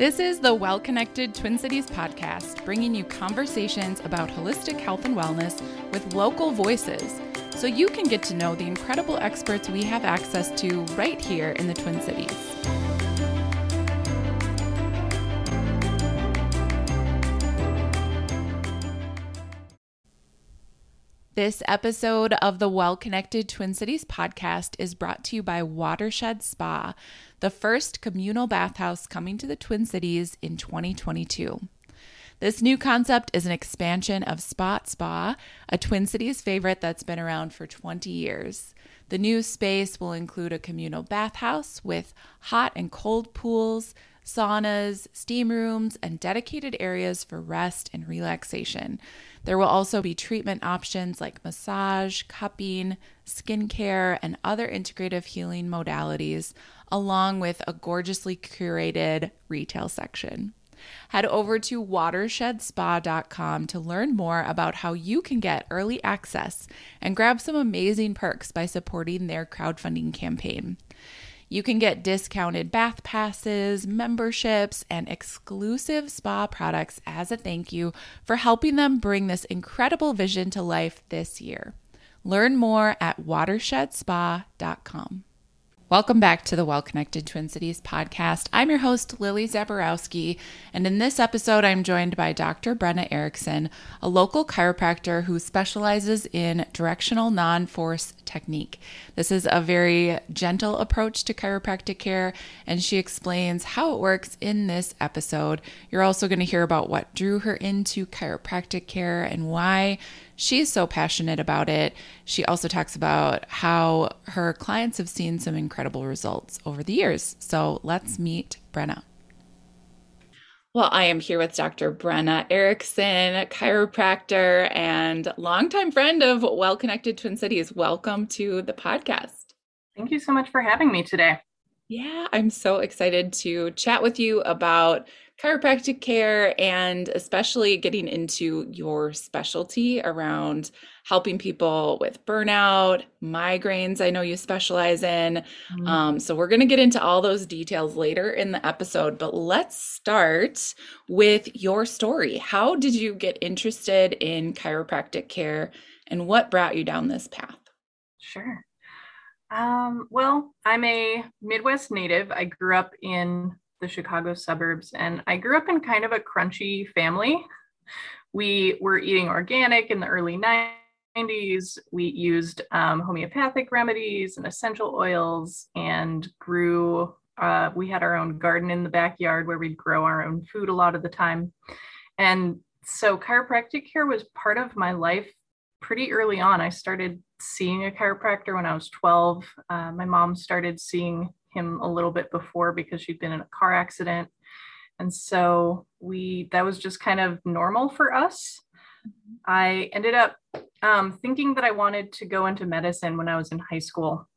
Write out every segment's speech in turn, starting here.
This is the Well Connected Twin Cities podcast, bringing you conversations about holistic health and wellness with local voices so you can get to know the incredible experts we have access to right here in the Twin Cities. This episode of the Well Connected Twin Cities podcast is brought to you by Watershed Spa, the first communal bathhouse coming to the Twin Cities in 2022. This new concept is an expansion of Spot Spa, a Twin Cities favorite that's been around for 20 years. The new space will include a communal bathhouse with hot and cold pools, saunas, steam rooms, and dedicated areas for rest and relaxation. There will also be treatment options like massage, cupping, skincare, and other integrative healing modalities, along with a gorgeously curated retail section. Head over to watershedspa.com to learn more about how you can get early access and grab some amazing perks by supporting their crowdfunding campaign. You can get discounted bath passes, memberships, and exclusive spa products as a thank you for helping them bring this incredible vision to life this year. Learn more at watershedspa.com. Welcome back to the Well Connected Twin Cities podcast. I'm your host, Lily Zaborowski, and in this episode, I'm joined by Dr. Brenna Erickson, a local chiropractor who specializes in directional non force technique. This is a very gentle approach to chiropractic care, and she explains how it works in this episode. You're also going to hear about what drew her into chiropractic care and why she's so passionate about it. She also talks about how her clients have seen some incredible results over the years. So let's meet Brenna. Well, I am here with Dr. Brenna Erickson, chiropractor and longtime friend of Well Connected Twin Cities. Welcome to the podcast. Thank you so much for having me today. Yeah, I'm so excited to chat with you about chiropractic care and especially getting into your specialty around helping people with burnout, migraines, I know you specialize in. Mm-hmm. Um, so we're going to get into all those details later in the episode, but let's start with your story. How did you get interested in chiropractic care and what brought you down this path? Sure. Um, well, I'm a Midwest native. I grew up in the Chicago suburbs. And I grew up in kind of a crunchy family. We were eating organic in the early 90s. We used um, homeopathic remedies and essential oils and grew. Uh, we had our own garden in the backyard where we'd grow our own food a lot of the time. And so chiropractic care was part of my life pretty early on. I started seeing a chiropractor when I was 12. Uh, my mom started seeing him a little bit before because she'd been in a car accident. And so we, that was just kind of normal for us. Mm-hmm. I ended up um, thinking that I wanted to go into medicine when I was in high school.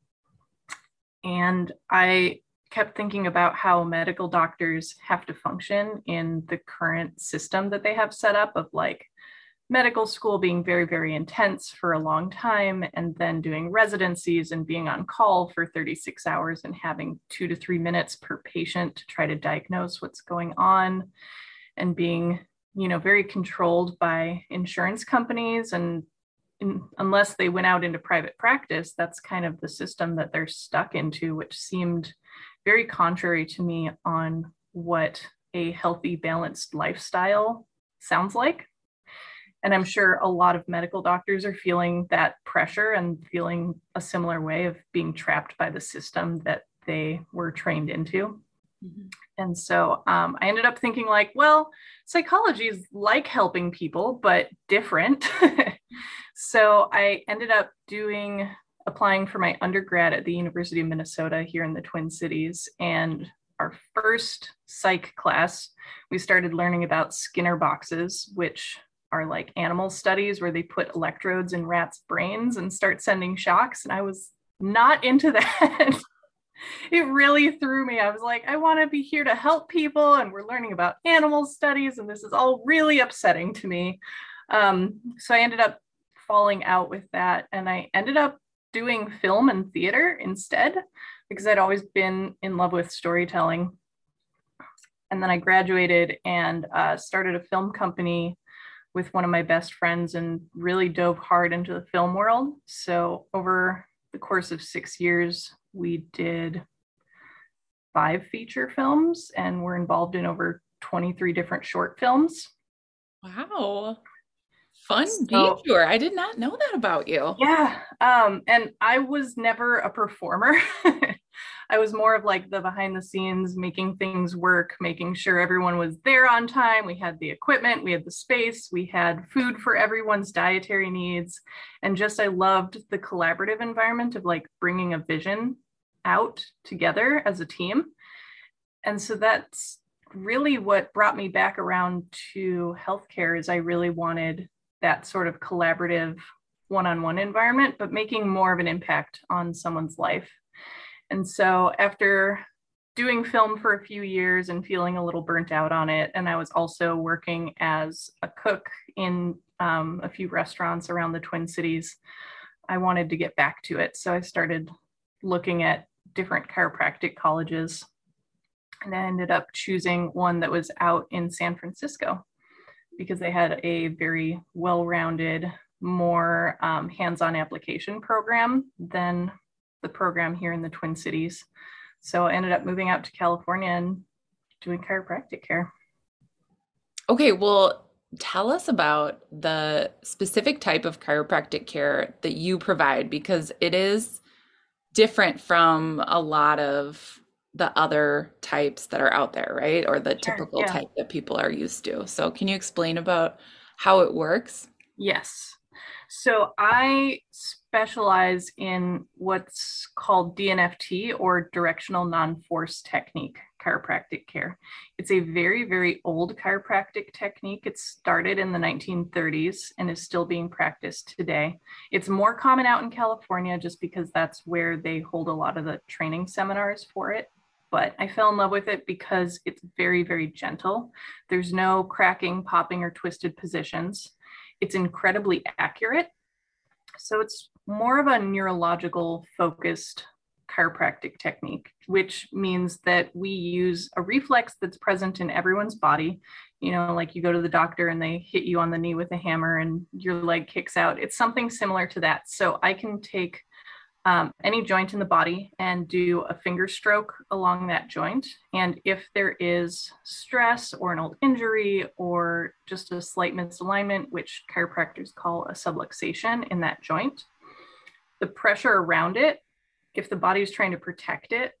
And I kept thinking about how medical doctors have to function in the current system that they have set up of like medical school being very, very intense for a long time, and then doing residencies and being on call for 36 hours and having two to three minutes per patient to try to diagnose what's going on, and being, you know, very controlled by insurance companies. And in, unless they went out into private practice, that's kind of the system that they're stuck into, which seemed very contrary to me on what a healthy, balanced lifestyle sounds like and i'm sure a lot of medical doctors are feeling that pressure and feeling a similar way of being trapped by the system that they were trained into. Mm-hmm. and so um, i ended up thinking like well psychology is like helping people but different. So i ended up doing applying for my undergrad at the university of minnesota here in the twin cities. And our first psych class, we started learning about Skinner boxes, which are like animal studies where they put electrodes in rats' brains and start sending shocks. And I was not into that. it really threw me. I was like, I want to be here to help people, and we're learning about animal studies, and this is all really upsetting to me. Um, so I ended up falling out with that, and I ended up doing film and theater instead because I'd always been in love with storytelling And then I graduated and uh, started a film company with one of my best friends and really dove hard into the film world. So, over the course of six years, we did five feature films and we're involved in over 23 different short films. Wow. Fun so, detour. I did not know that about you. Yeah. Um, and I was never a performer. I was more of like the behind the scenes, making things work, making sure everyone was there on time. We had the equipment, we had the space, we had food for everyone's dietary needs. And just, I loved the collaborative environment of like bringing a vision out together as a team. And so that's really what brought me back around to healthcare is I really wanted that sort of collaborative one-on-one environment, but making more of an impact on someone's life. And so after doing film for a few years and feeling a little burnt out on it, and I was also working as a cook in um, a few restaurants around the Twin Cities, I wanted to get back to it. So I started looking at different chiropractic colleges and I ended up choosing one that was out in San Francisco because they had a very well rounded, more um, hands on application program than the program here in the Twin Cities. So I ended up moving out to California and doing chiropractic care. Okay, well, tell us about the specific type of chiropractic care that you provide because it is different from a lot of the other types that are out there, right? Or the sure, typical yeah. type that people are used to. So, can you explain about how it works? Yes. So, I specialize in what's called DNFT or directional non force technique chiropractic care. It's a very, very old chiropractic technique. It started in the 1930s and is still being practiced today. It's more common out in California just because that's where they hold a lot of the training seminars for it but I fell in love with it because it's very, very gentle. There's no cracking, popping, or twisted positions. It's incredibly accurate. So it's more of a neurological focused chiropractic technique, which means that we use a reflex that's present in everyone's body. You know, like you go to the doctor and they hit you on the knee with a hammer and your leg kicks out. It's something similar to that. So I can take um, any joint in the body and do a finger stroke along that joint. And if there is stress or an old injury or just a slight misalignment, which chiropractors call a subluxation in that joint, the pressure around it, if the body is trying to protect it,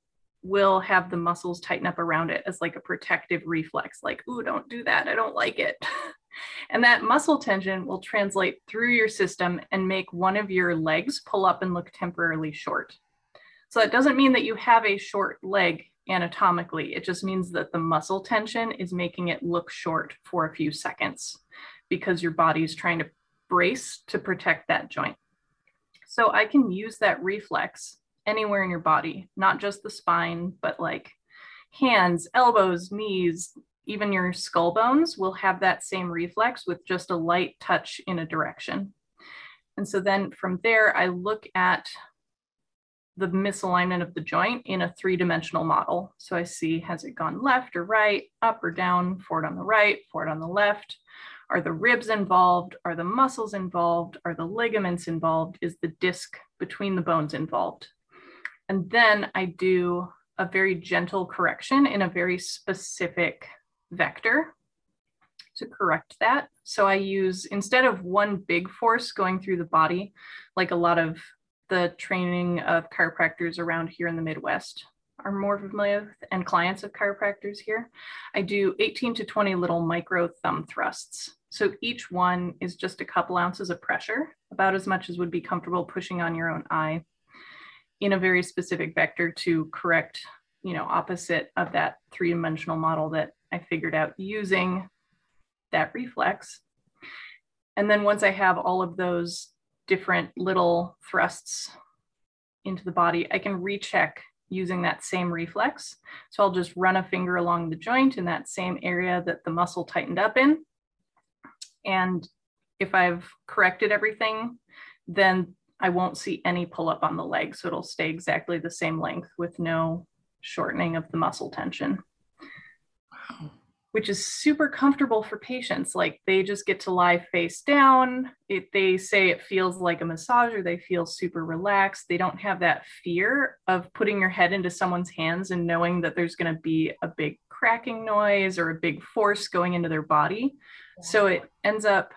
will have the muscles tighten up around it as like a protective reflex, like, ooh, don't do that. I don't like it. And that muscle tension will translate through your system and make one of your legs pull up and look temporarily short. So that doesn't mean that you have a short leg anatomically. It just means that the muscle tension is making it look short for a few seconds because your body is trying to brace to protect that joint. So I can use that reflex anywhere in your body, not just the spine, but like hands, elbows, knees, even your skull bones will have that same reflex with just a light touch in a direction. And so then from there, I look at the misalignment of the joint in a three dimensional model. So I see has it gone left or right, up or down, forward on the right, forward on the left. Are the ribs involved? Are the muscles involved? Are the ligaments involved? Is the disc between the bones involved? And then I do a very gentle correction in a very specific vector to correct that. So I use, instead of one big force going through the body, like a lot of the training of chiropractors around here in the Midwest are more familiar with, and clients of chiropractors here, I do 18 to 20 little micro thumb thrusts. So each one is just a couple ounces of pressure, about as much as would be comfortable pushing on your own eye in a very specific vector to correct, you know, opposite of that three dimensional model that I figured out using that reflex. And then once I have all of those different little thrusts into the body, I can recheck using that same reflex. So I'll just run a finger along the joint in that same area that the muscle tightened up in. And if I've corrected everything, then I won't see any pull up on the leg. So it'll stay exactly the same length with no shortening of the muscle tension. Wow. which is super comfortable for patients. Like they just get to lie face down. It, they say it feels like a massage or they feel super relaxed. They don't have that fear of putting your head into someone's hands and knowing that there's going to be a big cracking noise or a big force going into their body. So it ends up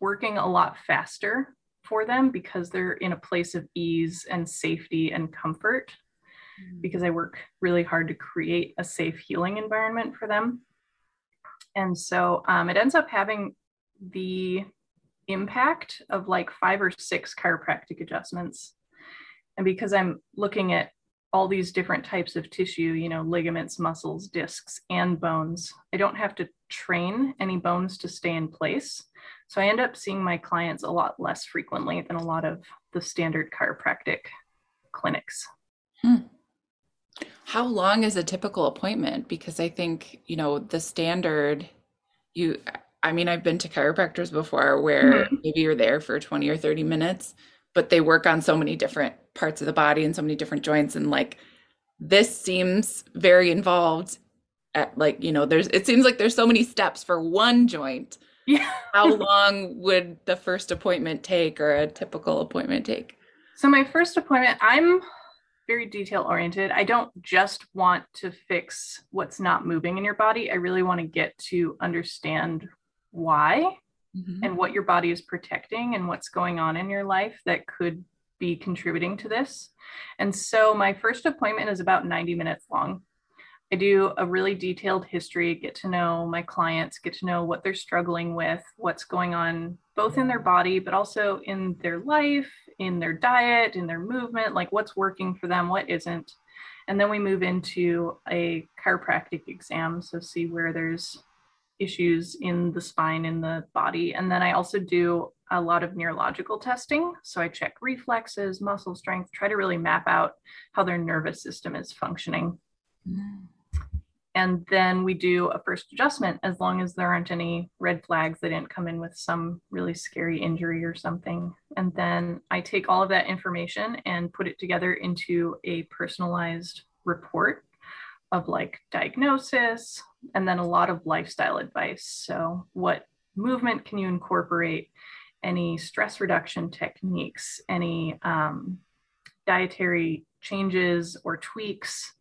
working a lot faster for them because they're in a place of ease and safety and comfort mm. because I work really hard to create a safe healing environment for them. And so um, it ends up having the impact of like five or six chiropractic adjustments. And because I'm looking at all these different types of tissue, you know, ligaments, muscles, discs, and bones, I don't have to train any bones to stay in place. So I end up seeing my clients a lot less frequently than a lot of the standard chiropractic clinics. Hmm. How long is a typical appointment? Because I think, you know, the standard, you, I mean, I've been to chiropractors before where mm-hmm. maybe you're there for 20 or 30 minutes, but they work on so many different parts of the body and so many different joints. And like, this seems very involved at like, you know, there's, it seems like there's so many steps for one joint. Yeah. How long would the first appointment take or a typical appointment take? So, my first appointment, I'm very detail oriented. I don't just want to fix what's not moving in your body. I really want to get to understand why mm-hmm. and what your body is protecting and what's going on in your life that could be contributing to this. And so my first appointment is about 90 minutes long. I do a really detailed history, get to know my clients, get to know what they're struggling with, what's going on both in their body, but also in their life, in their diet, in their movement, like what's working for them, what isn't. And then we move into a chiropractic exam. So, see where there's issues in the spine, in the body. And then I also do a lot of neurological testing. So, I check reflexes, muscle strength, try to really map out how their nervous system is functioning. And then we do a first adjustment as long as there aren't any red flags they didn't come in with some really scary injury or something and then i take all of that information and put it together into a personalized report of like diagnosis and then a lot of lifestyle advice so what movement can you incorporate any stress reduction techniques any um, dietary changes or tweaks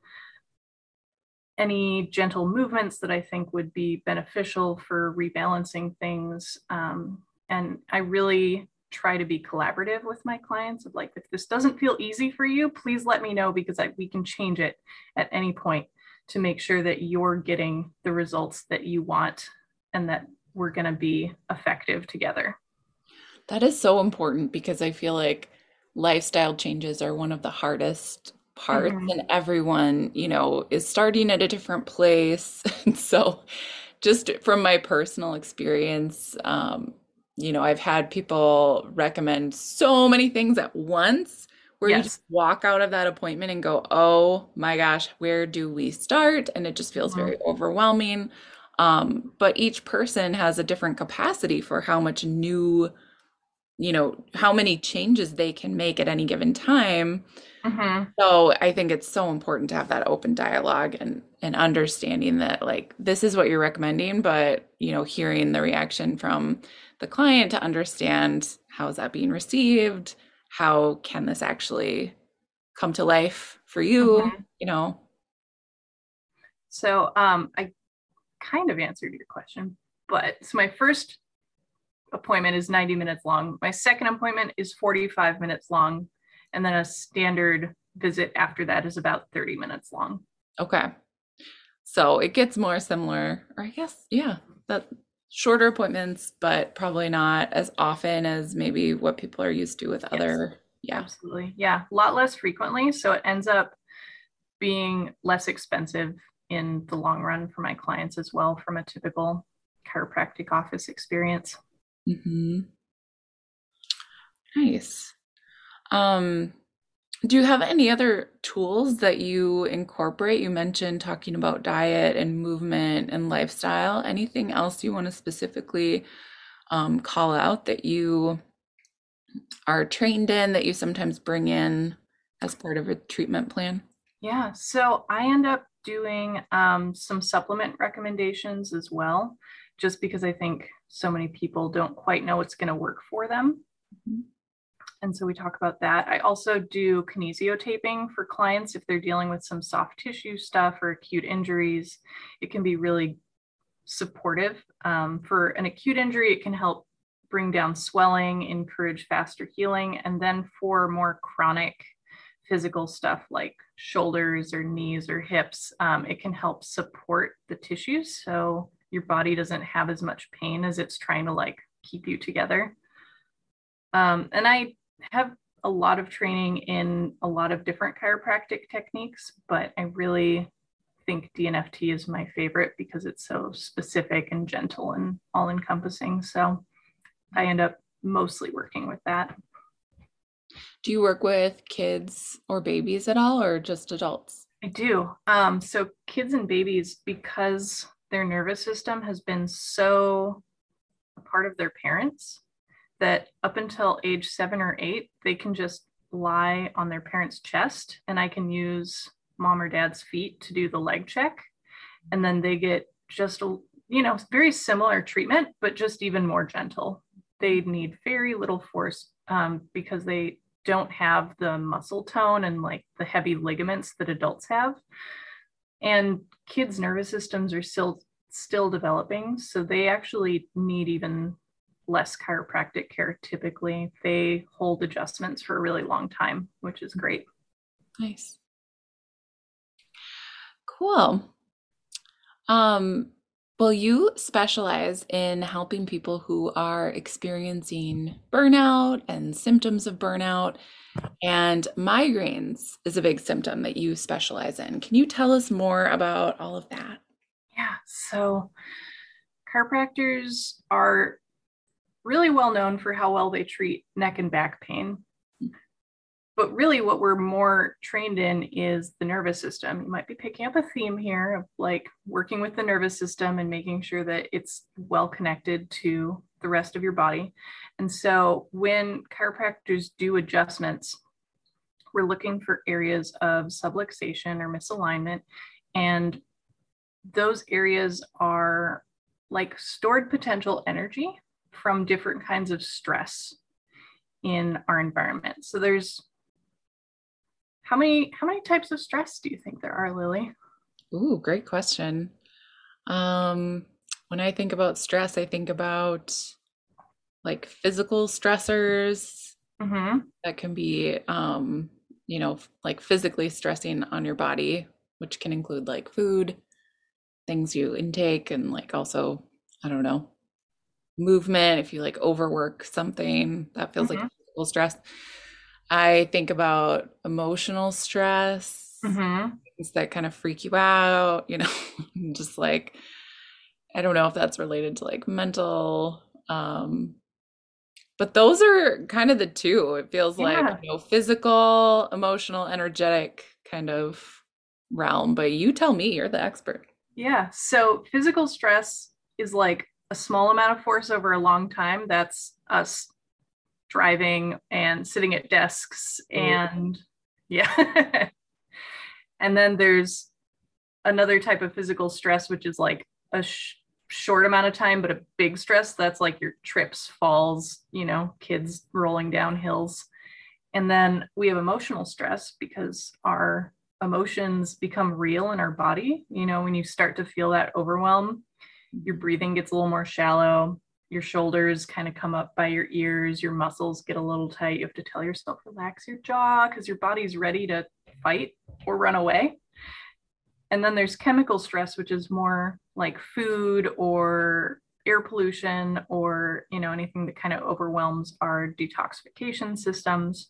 any gentle movements that I think would be beneficial for rebalancing things. Um, and I really try to be collaborative with my clients of like, if this doesn't feel easy for you, please let me know because I, we can change it at any point to make sure that you're getting the results that you want and that we're going to be effective together. That is so important because I feel like lifestyle changes are one of the hardest parts mm-hmm. and everyone you know is starting at a different place and so just from my personal experience um you know i've had people recommend so many things at once where yes. you just walk out of that appointment and go oh my gosh where do we start and it just feels mm-hmm. very overwhelming um but each person has a different capacity for how much new you know how many changes they can make at any given time Mm-hmm. So I think it's so important to have that open dialogue and and understanding that like this is what you're recommending, but you know, hearing the reaction from the client to understand how is that being received, how can this actually come to life for you, mm-hmm. you know. So um I kind of answered your question, but so my first appointment is 90 minutes long. My second appointment is 45 minutes long and then a standard visit after that is about 30 minutes long. Okay. So it gets more similar, or I guess, yeah, that shorter appointments, but probably not as often as maybe what people are used to with yes, other. Yeah. Absolutely. Yeah. A lot less frequently. So it ends up being less expensive in the long run for my clients as well from a typical chiropractic office experience. Mm-hmm. Nice. Um, do you have any other tools that you incorporate? You mentioned talking about diet and movement and lifestyle. Anything else you want to specifically um, call out that you are trained in that you sometimes bring in as part of a treatment plan? Yeah, so I end up doing um, some supplement recommendations as well, just because I think so many people don't quite know what's going to work for them. Mm-hmm. And so we talk about that. I also do kinesio taping for clients if they're dealing with some soft tissue stuff or acute injuries. It can be really supportive. Um, for an acute injury, it can help bring down swelling, encourage faster healing. And then for more chronic physical stuff like shoulders or knees or hips, um, it can help support the tissues. So your body doesn't have as much pain as it's trying to like keep you together. Um, and I have a lot of training in a lot of different chiropractic techniques, but I really think DNFT is my favorite because it's so specific and gentle and all encompassing. So I end up mostly working with that. Do you work with kids or babies at all or just adults? I do. Um, so, kids and babies, because their nervous system has been so a part of their parents, that up until age seven or eight, they can just lie on their parent's chest and I can use mom or dad's feet to do the leg check. And then they get just a, you know, very similar treatment, but just even more gentle. They need very little force um, because they don't have the muscle tone and like the heavy ligaments that adults have. And kids' nervous systems are still still developing, so they actually need even less chiropractic care typically. They hold adjustments for a really long time, which is great. Nice. Cool. Um, well, you specialize in helping people who are experiencing burnout and symptoms of burnout. And migraines is a big symptom that you specialize in. Can you tell us more about all of that? Yeah. So, chiropractors are really well known for how well they treat neck and back pain. But really, what we're more trained in is the nervous system. You might be picking up a theme here of like working with the nervous system and making sure that it's well connected to the rest of your body. And so, when chiropractors do adjustments, we're looking for areas of subluxation or misalignment. And those areas are like stored potential energy from different kinds of stress in our environment. So there's how many how many types of stress do you think there are, Lily? Ooh, great question. Um, when I think about stress, I think about like physical stressors mm-hmm. that can be, um, you know, like physically stressing on your body, which can include like food, things you intake, and like also, I don't know, movement, if you like overwork something, that feels mm-hmm. like physical stress. I think about emotional stress, mm-hmm. things that kind of freak you out, you know, just like, I don't know if that's related to like mental, um, but those are kind of the two. It feels yeah. like, you know, physical, emotional, energetic kind of realm. But you tell me, you're the expert. Yeah. So physical stress is like a small amount of force over a long time, that's us driving and sitting at desks and yeah. and then there's another type of physical stress, which is like a sh- short amount of time, but a big stress. That's like your trips, falls, you know, kids rolling down hills. And then we have emotional stress because our emotions become real in our body. You know, when you start to feel that overwhelm, your breathing gets a little more shallow your shoulders kind of come up by your ears your muscles get a little tight. You have to tell yourself relax your jaw because your body's ready to fight or run away. And then there's chemical stress which is more like food or air pollution or you know anything that kind of overwhelms our detoxification systems.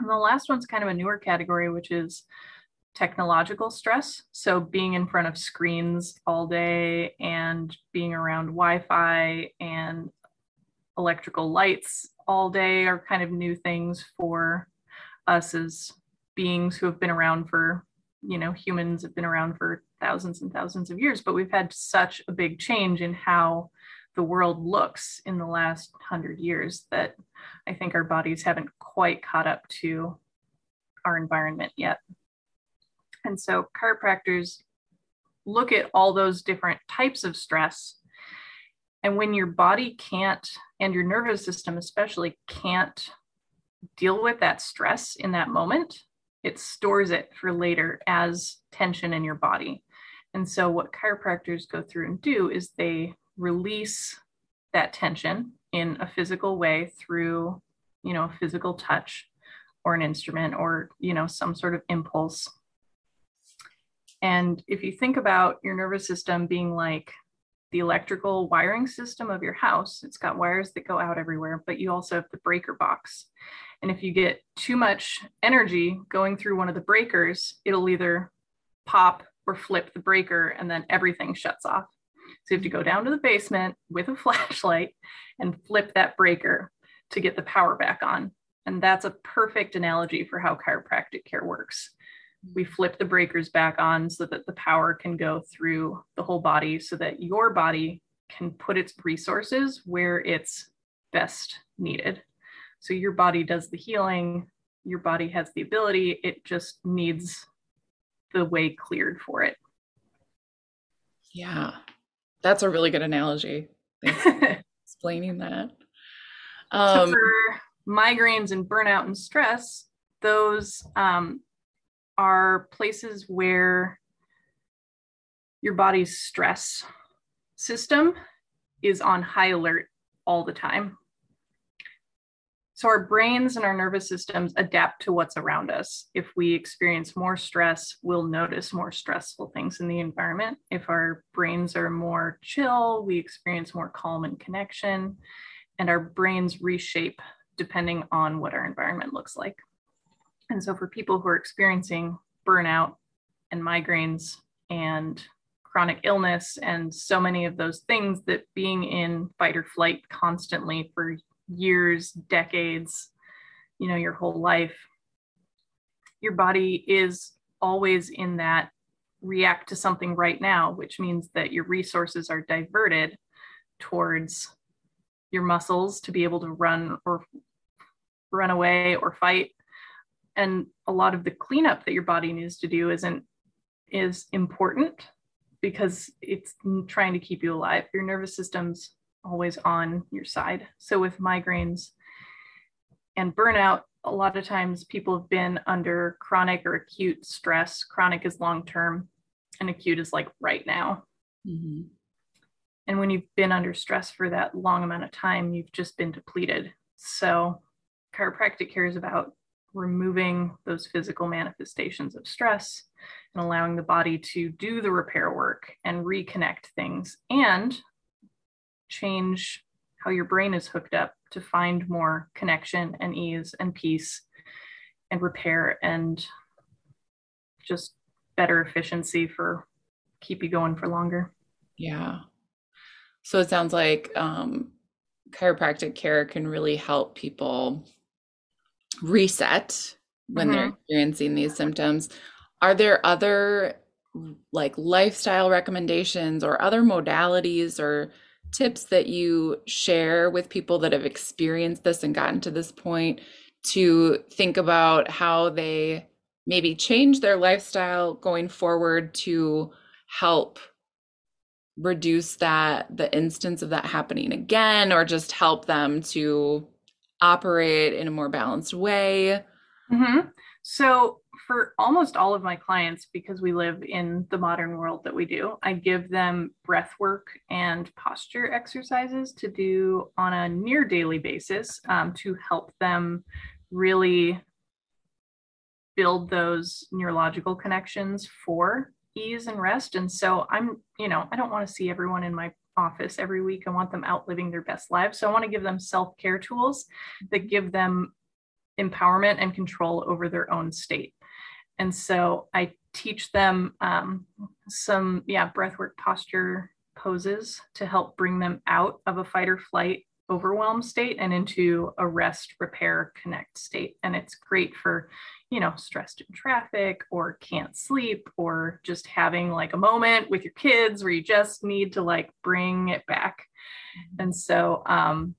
And the last one's kind of a newer category which is technological stress. So, being in front of screens all day and being around Wi Fi and electrical lights all day are kind of new things for us as beings who have been around for, you know, humans have been around for thousands and thousands of years, but we've had such a big change in how the world looks in the last hundred years that I think our bodies haven't quite caught up to our environment yet. And so chiropractors look at all those different types of stress. And when your body can't, and your nervous system especially, can't deal with that stress in that moment, it stores it for later as tension in your body. And so, what chiropractors go through and do is they release that tension in a physical way through, you know, physical touch or an instrument or, you know, some sort of impulse. And if you think about your nervous system being like the electrical wiring system of your house, it's got wires that go out everywhere, but you also have the breaker box. And if you get too much energy going through one of the breakers, it'll either pop or flip the breaker and then everything shuts off. So you have to go down to the basement with a flashlight and flip that breaker to get the power back on. And that's a perfect analogy for how chiropractic care works. We flip the breakers back on so that the power can go through the whole body so that your body can put its resources where it's best needed. So your body does the healing, your body has the ability, it just needs the way cleared for it. Yeah, that's a really good analogy. Thanks for explaining that. Um, so for migraines and burnout and stress, those um, are places where your body's stress system is on high alert all the time. So our brains and our nervous systems adapt to what's around us. If we experience more stress, we'll notice more stressful things in the environment. If our brains are more chill, we experience more calm and connection, and our brains reshape depending on what our environment looks like. And so for people who are experiencing burnout and migraines and chronic illness and so many of those things that being in fight or flight constantly for years, decades, you know, your whole life, your body is always in that react to something right now, which means that your resources are diverted towards your muscles to be able to run or run away or fight. And a lot of the cleanup that your body needs to do isn't is important because it's trying to keep you alive. Your nervous system's always on your side. So with migraines and burnout, a lot of times people have been under chronic or acute stress. Chronic is long term, and acute is like right now. Mm-hmm. And when you've been under stress for that long amount of time, you've just been depleted. So, chiropractic care is about removing those physical manifestations of stress and allowing the body to do the repair work and reconnect things and change how your brain is hooked up to find more connection and ease and peace and repair and just better efficiency for keep you going for longer. Yeah. So it sounds like um, chiropractic care can really help people reset when mm-hmm. they're experiencing these symptoms. Are there other like lifestyle recommendations or other modalities or tips that you share with people that have experienced this and gotten to this point to think about how they maybe change their lifestyle going forward to help reduce that the instance of that happening again or just help them to operate in a more balanced way mm-hmm. so for almost all of my clients, because we live in the modern world that we do, I give them breath work and posture exercises to do on a near daily basis um, to help them really build those neurological connections for ease and rest. And so I'm, you know, I don't want to see everyone in my office every week. I want them out living their best lives. So I want to give them self care tools that give them empowerment and control over their own state. And so I teach them um, some, yeah, breathwork posture poses to help bring them out of a fight or flight overwhelm state and into a rest, repair, connect state. And it's great for, you know, stressed in traffic or can't sleep or just having like a moment with your kids where you just need to like bring it back. Mm-hmm. And so um,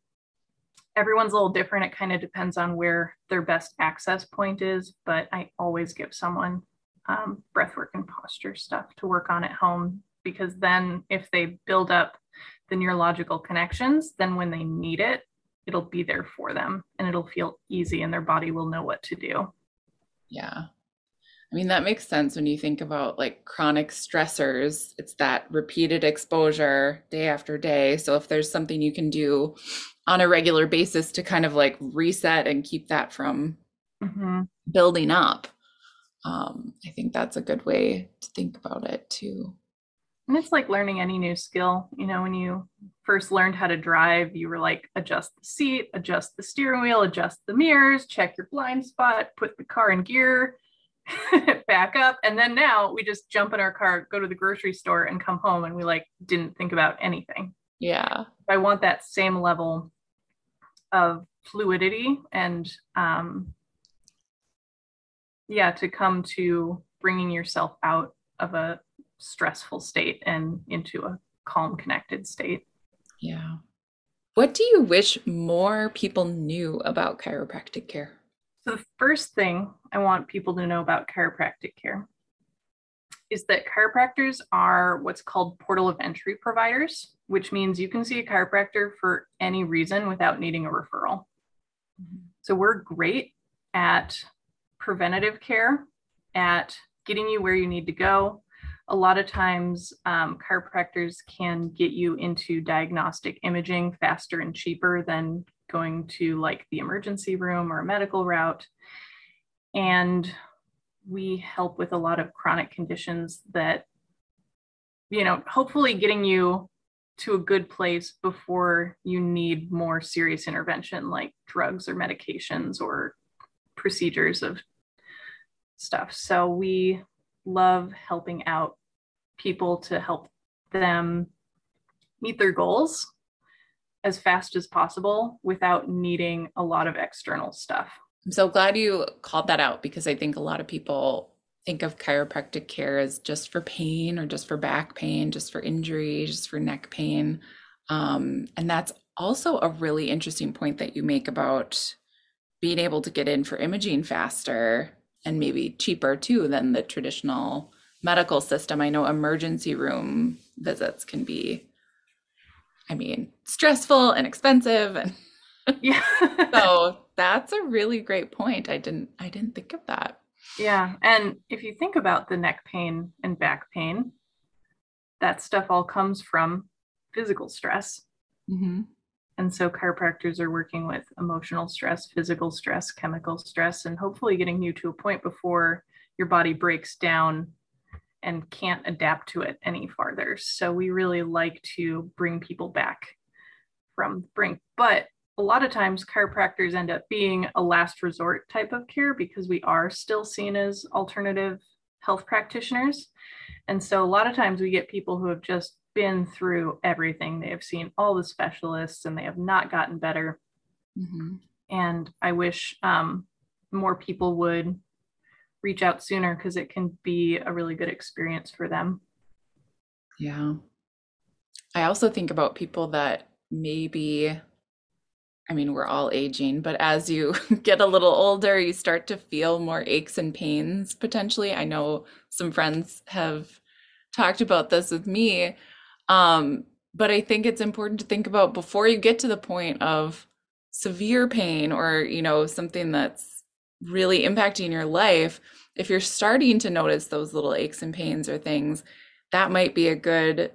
everyone's a little different. It kind of depends on where their best access point is, but I always give someone um, breathwork and posture stuff to work on at home because then if they build up the neurological connections, then when they need it, it'll be there for them and it'll feel easy and their body will know what to do. Yeah. I mean, that makes sense when you think about like chronic stressors. It's that repeated exposure day after day. So, if there's something you can do on a regular basis to kind of like reset and keep that from mm-hmm. building up, um, I think that's a good way to think about it too. And it's like learning any new skill. You know, when you first learned how to drive, you were like, adjust the seat, adjust the steering wheel, adjust the mirrors, check your blind spot, put the car in gear, back up. And then now we just jump in our car, go to the grocery store, and come home, and we like didn't think about anything. Yeah. I want that same level of fluidity and, um, yeah, to come to bringing yourself out of a stressful state and into a calm, connected state. Yeah. What do you wish more people knew about chiropractic care? So, the first thing I want people to know about chiropractic care is that chiropractors are what's called portal of entry providers, which means you can see a chiropractor for any reason without needing a referral. Mm-hmm. So, we're great at preventative care, at getting you where you need to go, a lot of times um, chiropractors can get you into diagnostic imaging faster and cheaper than going to like the emergency room or a medical route. And we help with a lot of chronic conditions that you know hopefully getting you to a good place before you need more serious intervention like drugs or medications or procedures of stuff. So we love helping out people to help them meet their goals as fast as possible without needing a lot of external stuff. I'm so glad you called that out because I think a lot of people think of chiropractic care as just for pain or just for back pain, just for injury, just for neck pain. Um, and that's also a really interesting point that you make about being able to get in for imaging faster and maybe cheaper too than the traditional medical system, I know emergency room visits can be, I mean, stressful and expensive. And yeah. so that's a really great point. I didn't I didn't think of that. Yeah. And if you think about the neck pain and back pain, that stuff all comes from physical stress. Mm-hmm. And so chiropractors are working with emotional stress, physical stress, chemical stress, and hopefully getting you to a point before your body breaks down and can't adapt to it any farther. So we really like to bring people back from the brink. But a lot of times chiropractors end up being a last resort type of care because we are still seen as alternative health practitioners. And so a lot of times we get people who have just been through everything. They have seen all the specialists and they have not gotten better. Mm-hmm. And I wish um, more people would reach out sooner because it can be a really good experience for them. Yeah. I also think about people that maybe, I mean, we're all aging, but as you get a little older, you start to feel more aches and pains potentially. I know some friends have talked about this with me. Um, but I think it's important to think about before you get to the point of severe pain or, you know, something that's really impacting your life, if you're starting to notice those little aches and pains or things, that might be a good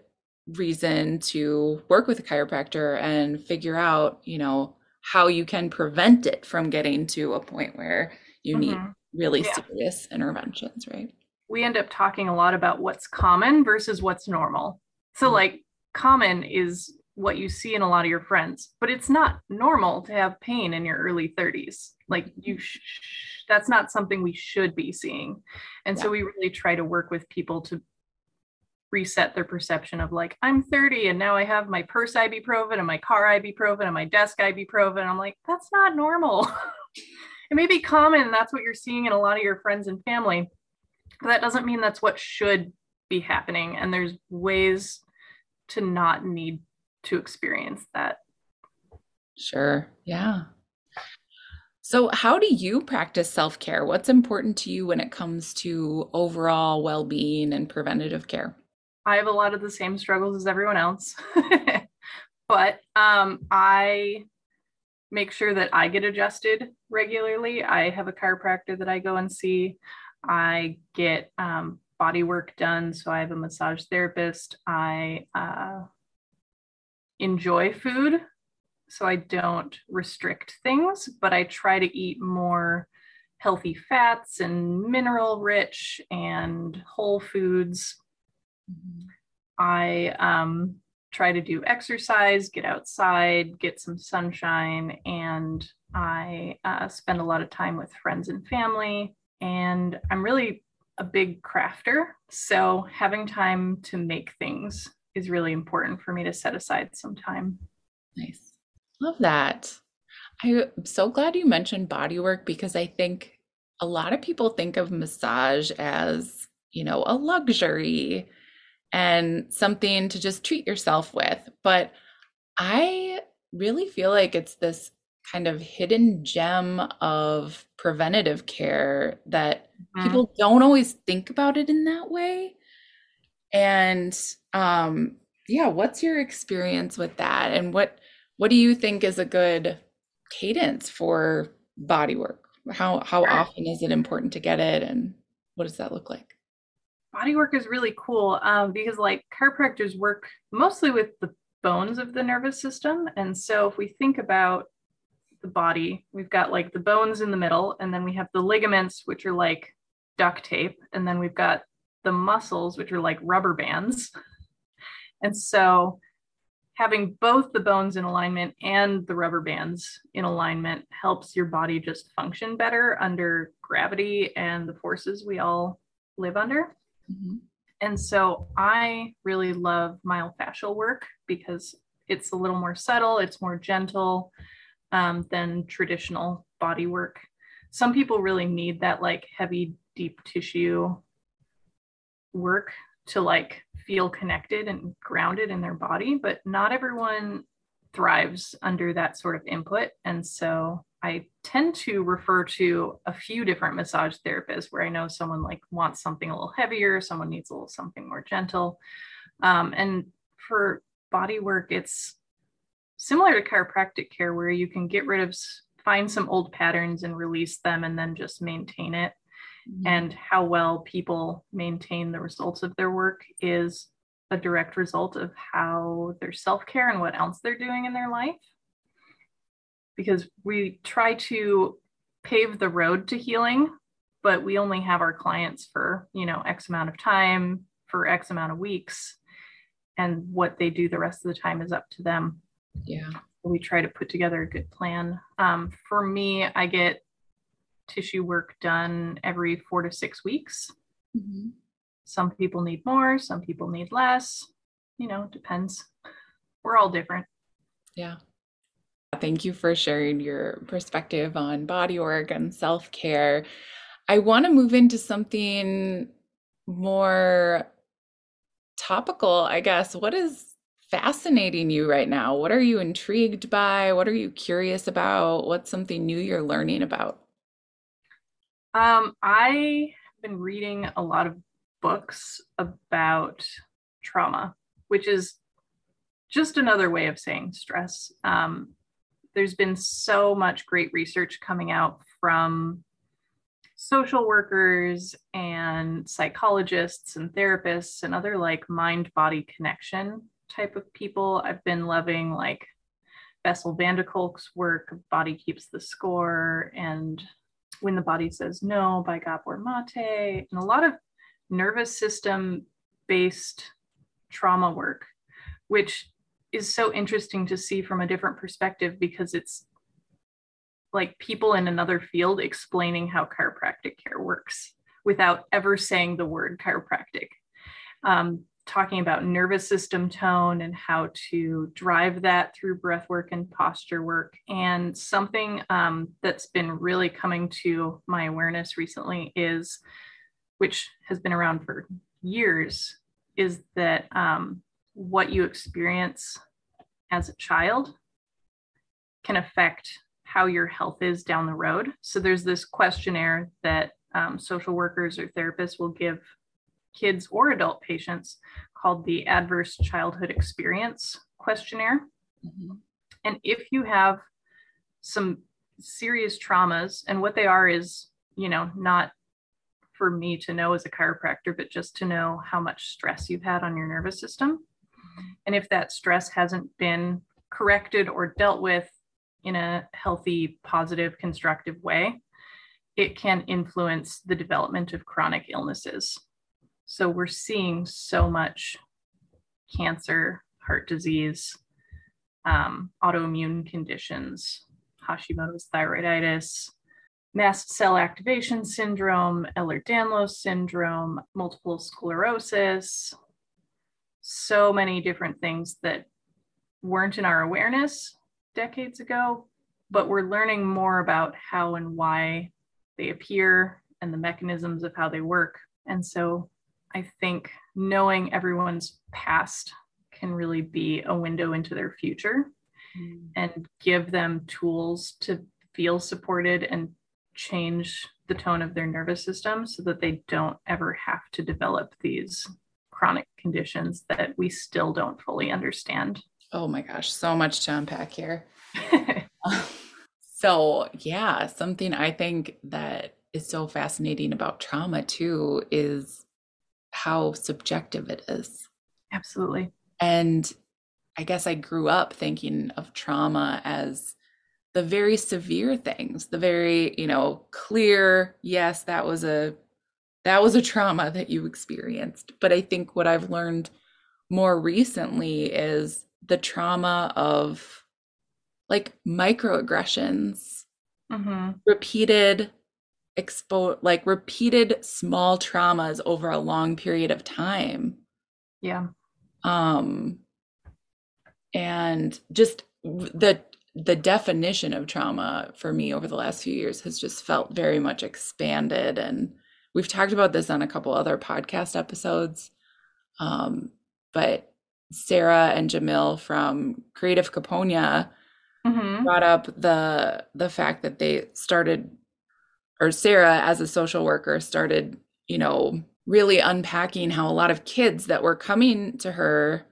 reason to work with a chiropractor and figure out, you know, how you can prevent it from getting to a point where you mm-hmm. need really yeah. serious interventions, right? We end up talking a lot about what's common versus what's normal. So, mm-hmm. like, common is what you see in a lot of your friends, but it's not normal to have pain in your early 30s. Like you sh- that's not something we should be seeing. And yeah. so we really try to work with people to reset their perception of like I'm 30 and now I have my purse ibuprofen and my car ibuprofen and my desk ibuprofen. I'm like that's not normal. it may be common and that's what you're seeing in a lot of your friends and family. But that doesn't mean that's what should be happening and there's ways to not need to experience that. Sure. Yeah. So, how do you practice self care? What's important to you when it comes to overall well being and preventative care? I have a lot of the same struggles as everyone else, but um, I make sure that I get adjusted regularly. I have a chiropractor that I go and see. I get um, body work done. So I have a massage therapist. I uh, enjoy food so I don't restrict things, but I try to eat more healthy fats and mineral rich and whole foods. I um, try to do exercise, get outside, get some sunshine, and I uh, spend a lot of time with friends and family. And I'm really a big crafter. So having time to make things is really important for me to set aside some time. Nice. Love that. I'm so glad you mentioned body work because I think a lot of people think of massage as, you know, a luxury and something to just treat yourself with. But I really feel like it's this kind of hidden gem of preventative care that mm-hmm. people don't always think about it in that way. And um yeah, what's your experience with that and what what do you think is a good cadence for body work? How how often is it important to get it, and what does that look like? Body work is really cool um, because like chiropractors work mostly with the bones of the nervous system, and so if we think about the body, we've got like the bones in the middle, and then we have the ligaments, which are like duct tape, and then we've got the muscles, which are like rubber bands. And so having both the bones in alignment and the rubber bands in alignment helps your body just function better under gravity and the forces we all live under. Mm-hmm. And so I really love myofascial work because it's a little more subtle, it's more gentle um, than traditional body work. Some people really need that like heavy, deep tissue work to like feel connected and grounded in their body, but not everyone thrives under that sort of input. And so I tend to refer to a few different massage therapists where I know someone like wants something a little heavier, someone needs a little something more gentle. Um, and for body work, it's similar to chiropractic care where you can get rid of, find some old patterns and release them and then just maintain it. Mm-hmm. and how well people maintain the results of their work is a direct result of how their self-care and what else they're doing in their life. Because we try to pave the road to healing but we only have our clients for you know x amount of time for x amount of weeks and what they do the rest of the time is up to them yeah we try to put together a good plan um, for me i get tissue work done every four to six weeks. Mm-hmm. Some people need more, some people need less. You know, depends. We're all different. Yeah. Thank you for sharing your perspective on body work and self care. I want to move into something more topical, I guess. What is fascinating you right now? What are you intrigued by? What are you curious about? What's something new you're learning about? Um, I have been reading a lot of books about trauma, which is just another way of saying stress. Um, there's been so much great research coming out from social workers and psychologists and therapists and other like mind body connection type of people. I've been loving like Bessel van der Kolk's work, Body Keeps the Score, and when the Body Says No by Gabor Mate, and a lot of nervous system based trauma work, which is so interesting to see from a different perspective because it's like people in another field explaining how chiropractic care works without ever saying the word chiropractic. Um, talking about nervous system tone and how to drive that through breath work and posture work. And something um, that's been really coming to my awareness recently is, which has been around for years, is that um, what you experience as a child can affect how your health is down the road. So there's this questionnaire that um, social workers or therapists will give kids or adult patients called the Adverse Childhood Experience Questionnaire. Mm-hmm. And if you have some serious traumas, and what they are is, you know, not for me to know as a chiropractor, but just to know how much stress you've had on your nervous system. Mm-hmm. And if that stress hasn't been corrected or dealt with in a healthy, positive, constructive way, it can influence the development of chronic illnesses. So we're seeing so much cancer, heart disease, um, autoimmune conditions, Hashimoto's thyroiditis, mast cell activation syndrome, Ehlers-Danlos syndrome, multiple sclerosis, so many different things that weren't in our awareness decades ago, but we're learning more about how and why they appear and the mechanisms of how they work. And so I think knowing everyone's past can really be a window into their future mm. and give them tools to feel supported and change the tone of their nervous system so that they don't ever have to develop these chronic conditions that we still don't fully understand. Oh my gosh, so much to unpack here. so, yeah, something I think that is so fascinating about trauma too is how subjective it is. Absolutely. And I guess I grew up thinking of trauma as the very severe things, the very, you know, clear, yes, that was a that was a trauma that you experienced. But I think what I've learned more recently is the trauma of like microaggressions, mm-hmm. repeated expo like repeated small traumas over a long period of time. Yeah. Um and just the the definition of trauma for me over the last few years has just felt very much expanded and we've talked about this on a couple other podcast episodes um, but sarah and jamil from creative caponia mm-hmm. brought up the the fact that they started or sarah as a social worker started you know really unpacking how a lot of kids that were coming to her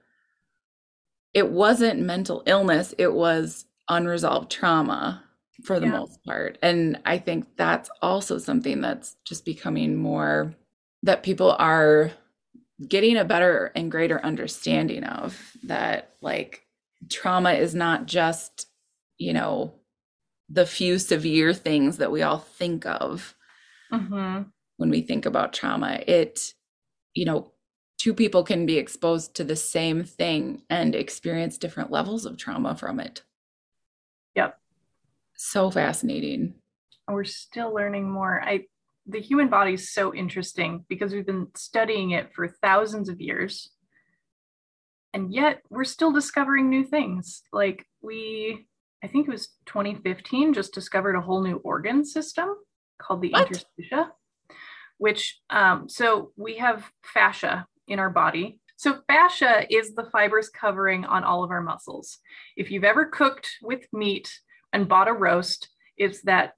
it wasn't mental illness it was unresolved trauma for the yeah. most part. And I think that's also something that's just becoming more that people are getting a better and greater understanding of that like trauma is not just, you know, the few severe things that we all think of mm-hmm. when we think about trauma. It, you know, two people can be exposed to the same thing and experience different levels of trauma from it. Yep. So fascinating. We're still learning more. I the human body is so interesting because we've been studying it for thousands of years. And yet we're still discovering new things. Like we I think it was 2015 just discovered a whole new organ system called the what? interstia which um, so we have fascia in our body so fascia is the fibrous covering on all of our muscles. If you've ever cooked with meat and bought a roast, it's that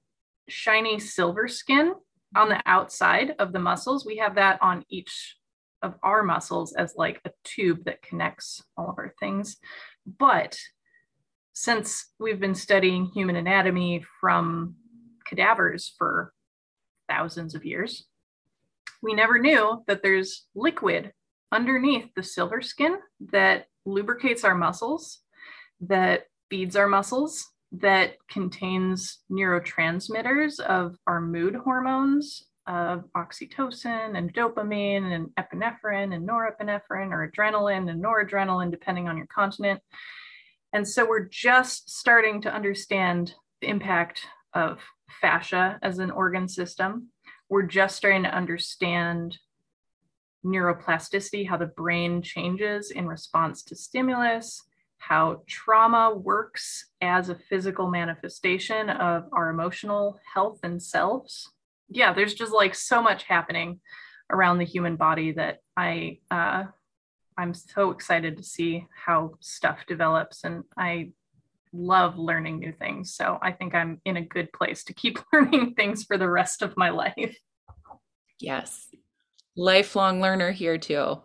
shiny silver skin on the outside of the muscles. We have that on each of our muscles as like a tube that connects all of our things. But since we've been studying human anatomy from cadavers for thousands of years, we never knew that there's liquid underneath the silver skin that lubricates our muscles, that feeds our muscles, that contains neurotransmitters of our mood hormones of oxytocin and dopamine and epinephrine and norepinephrine or adrenaline and noradrenaline, depending on your continent. And so we're just starting to understand the impact of fascia as an organ system. We're just starting to understand neuroplasticity, how the brain changes in response to stimulus, how trauma works as a physical manifestation of our emotional health and selves. Yeah, there's just like so much happening around the human body that I uh, I'm so excited to see how stuff develops, and I love learning new things. So I think I'm in a good place to keep learning things for the rest of my life. Yes. Lifelong learner here too.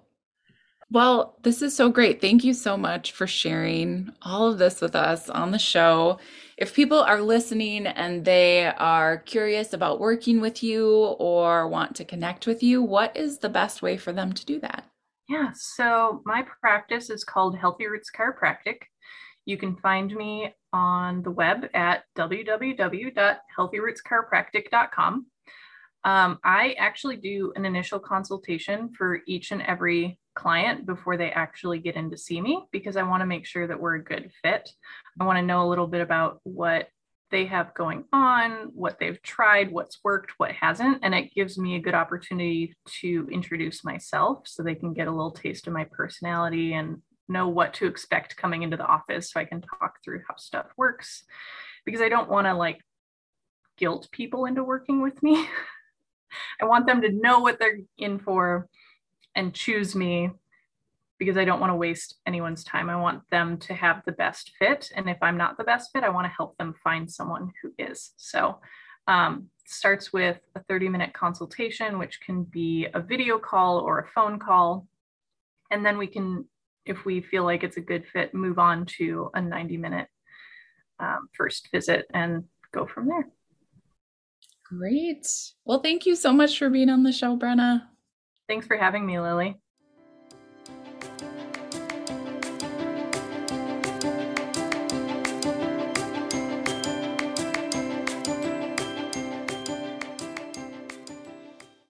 Well, this is so great. Thank you so much for sharing all of this with us on the show. If people are listening and they are curious about working with you or want to connect with you, what is the best way for them to do that? Yeah, so my practice is called Healthy Roots Chiropractic. You can find me on the web at www.healthyrootschiropractic.com. Um, I actually do an initial consultation for each and every client before they actually get in to see me because I want to make sure that we're a good fit. I want to know a little bit about what they have going on, what they've tried, what's worked, what hasn't. And it gives me a good opportunity to introduce myself so they can get a little taste of my personality and know what to expect coming into the office so I can talk through how stuff works because I don't want to like guilt people into working with me. I want them to know what they're in for and choose me because I don't want to waste anyone's time. I want them to have the best fit. And if I'm not the best fit, I want to help them find someone who is. So um, starts with a 30 minute consultation, which can be a video call or a phone call. And then we can, if we feel like it's a good fit, move on to a 90 minute um, first visit and go from there. Great. Well, thank you so much for being on the show, Brenna. Thanks for having me, Lily.